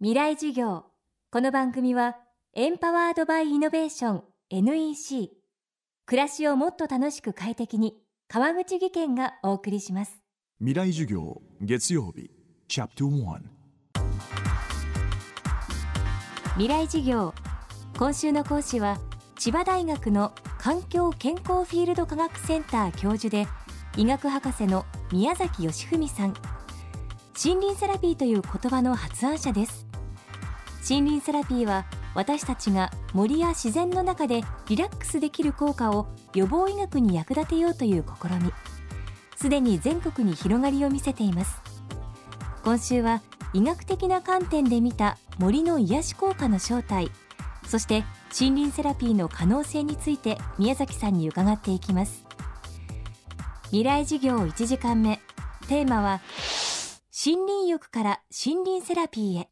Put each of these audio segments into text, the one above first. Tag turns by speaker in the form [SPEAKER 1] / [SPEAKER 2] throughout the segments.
[SPEAKER 1] 未来授業。この番組はエンパワードバイイノベーション NEC 暮らしをもっと楽しく快適に川口義賢がお送りします。
[SPEAKER 2] 未来授業月曜日チャプター
[SPEAKER 1] 未来授業。今週の講師は千葉大学の環境健康フィールド科学センター教授で医学博士の宮崎義文さん。森林セラピーという言葉の発案者です森林セラピーは私たちが森や自然の中でリラックスできる効果を予防医学に役立てようという試み。すでに全国に広がりを見せています。今週は医学的な観点で見た森の癒し効果の正体そして森林セラピーの可能性について宮崎さんに伺っていきます。未来事業1時間目。テーマは森林浴から森林セラピーへ。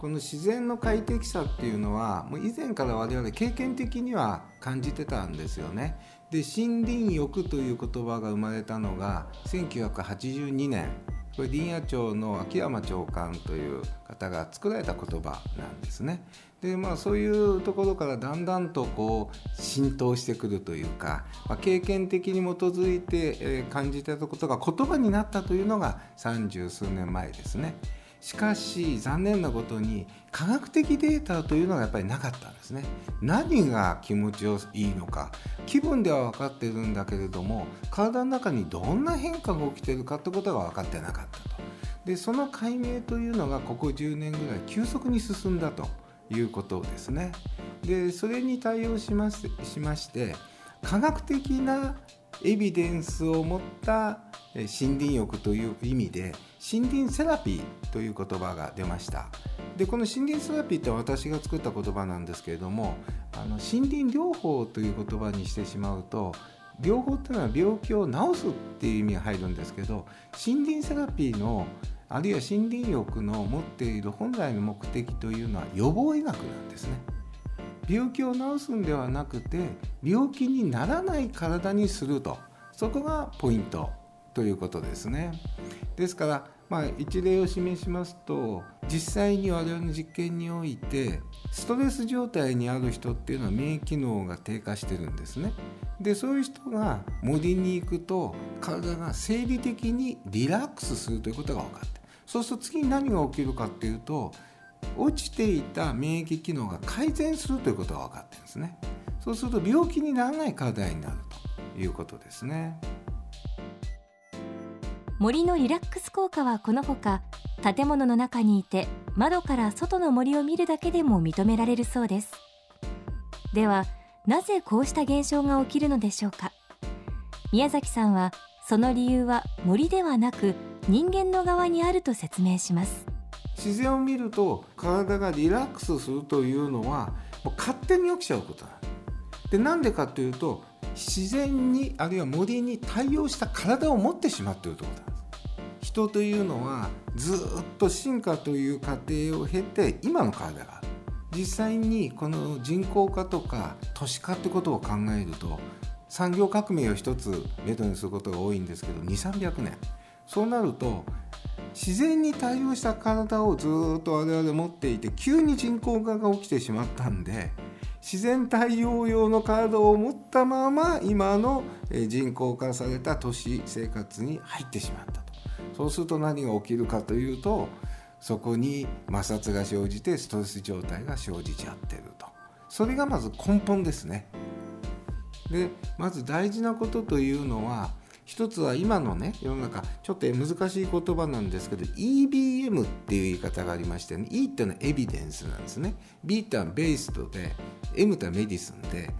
[SPEAKER 3] この自然の快適さっていうのはもう以前から我々経験的には感じてたんですよね。で森林浴という言葉が生まれたのが1982年これ林野庁の秋山長官という方が作られた言葉なんですね。でまあそういうところからだんだんとこう浸透してくるというか、まあ、経験的に基づいて、感じてたことが言葉になったというのが三十数年前ですね。しかし残念なことに科学的データというのがやっぱりなかったんですね。何が気持ちよいいのか。気分では分かってるんだけれども体の中にどんな変化が起きてるかってことが分かってなかったと。でその解明というのがここ10年ぐらい急速に進んだということですね。でそれに対応しましまして科学的なエビデンスを持った森林浴という意味で森林セラピーという言葉が出ましたでこの森林セラピーって私が作った言葉なんですけれどもあの森林療法という言葉にしてしまうと療法っていうのは病気を治すっていう意味が入るんですけど森林セラピーのあるいは森林浴の持っている本来の目的というのは予防医学なんですね。病気を治すんではなくて病気にならない体にするとそこがポイントということですね。ですから、まあ、一例を示しますと実際に我々の実験においてストレス状態にある人っていうのは免疫機能が低下してるんですね。でそういう人が森に行くと体が生理的にリラックスするということが分かってそうすると次に何が起きるかっていうと落ちていた免疫機能が改善するということが分かってるんですね。そうすると病気にならない体になるということですね。
[SPEAKER 1] 森のリラックス効果はこのほか建物の中にいて窓から外の森を見るだけでも認められるそうですではなぜこうした現象が起きるのでしょうか？宮崎さんはその理由は森ではなく人間の側にあると説明します
[SPEAKER 3] 自然を見ると体がリラックスするというのはもう勝手に起きちゃうことなんでなんでかというと自然にあるいは森に対応した体を持ってしまっているとことなんです人というのはずっと進化という過程を経て今の体がある。実際にこの人口化とか都市化ってことを考えると産業革命を一つメドにすることが多いんですけど2300年。そうなると自然に対応した体をずっと我々持っていて急に人口化が起きてしまったんで自然対応用の体を持ったまま今の人口化された都市生活に入ってしまったと。そうすると何が起きるかというとそこに摩擦が生じてストレス状態が生じちゃってると。それがまず根本ですね。でまず大事なことというのは一つは今のね世の中ちょっと難しい言葉なんですけど EBM っていう言い方がありましてね E っていうのはエビデンスなんですね B ってのはベースドで M ってはメディスンで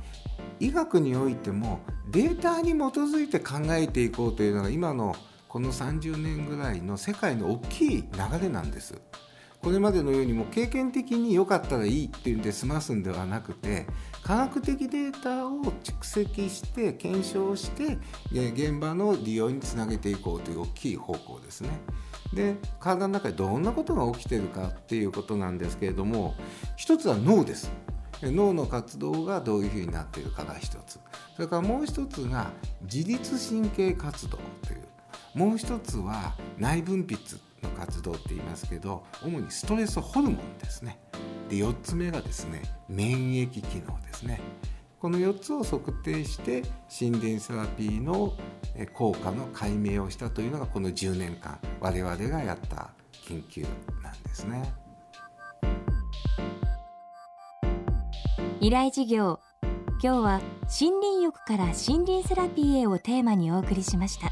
[SPEAKER 3] 医学においてもデータに基づいて考えていこうというのが今のこの30年ぐらいの世界の大きい流れなんです。これまでのようにも経験的に良かったらいいっていうんで済ますんではなくて科学的データを蓄積して検証して現場の利用につなげていこうという大きい方向ですね。で体の中でどんなことが起きてるかっていうことなんですけれども一つは脳です。脳の活動がどういうふうになっているかが一つそれからもう一つが自律神経活動というもう一つは内分泌の活動って言いますけど主にストレスホルモンですね。で4つ目がですね免疫機能ですね。この4つを測定して心電セラピーの効果の解明をしたというのがこの10年間我々がやった研究なんですね。
[SPEAKER 1] 依頼事業。今日は森林浴から森林セラピーへをテーマにお送りしました。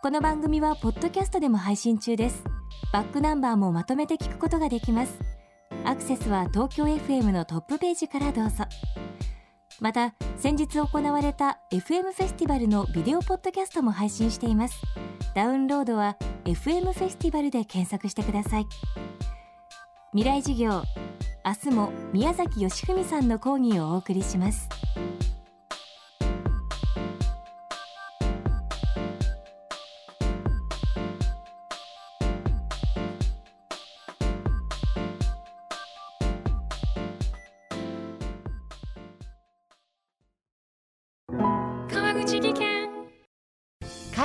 [SPEAKER 1] この番組はポッドキャストでも配信中です。バックナンバーもまとめて聞くことができます。アクセスは東京 FM のトップページからどうぞ。また先日行われた FM フェスティバルのビデオポッドキャストも配信しています。ダウンロードは FM フェスティバルで検索してください。未来事業明日も宮崎義文さんの講義をお送りします。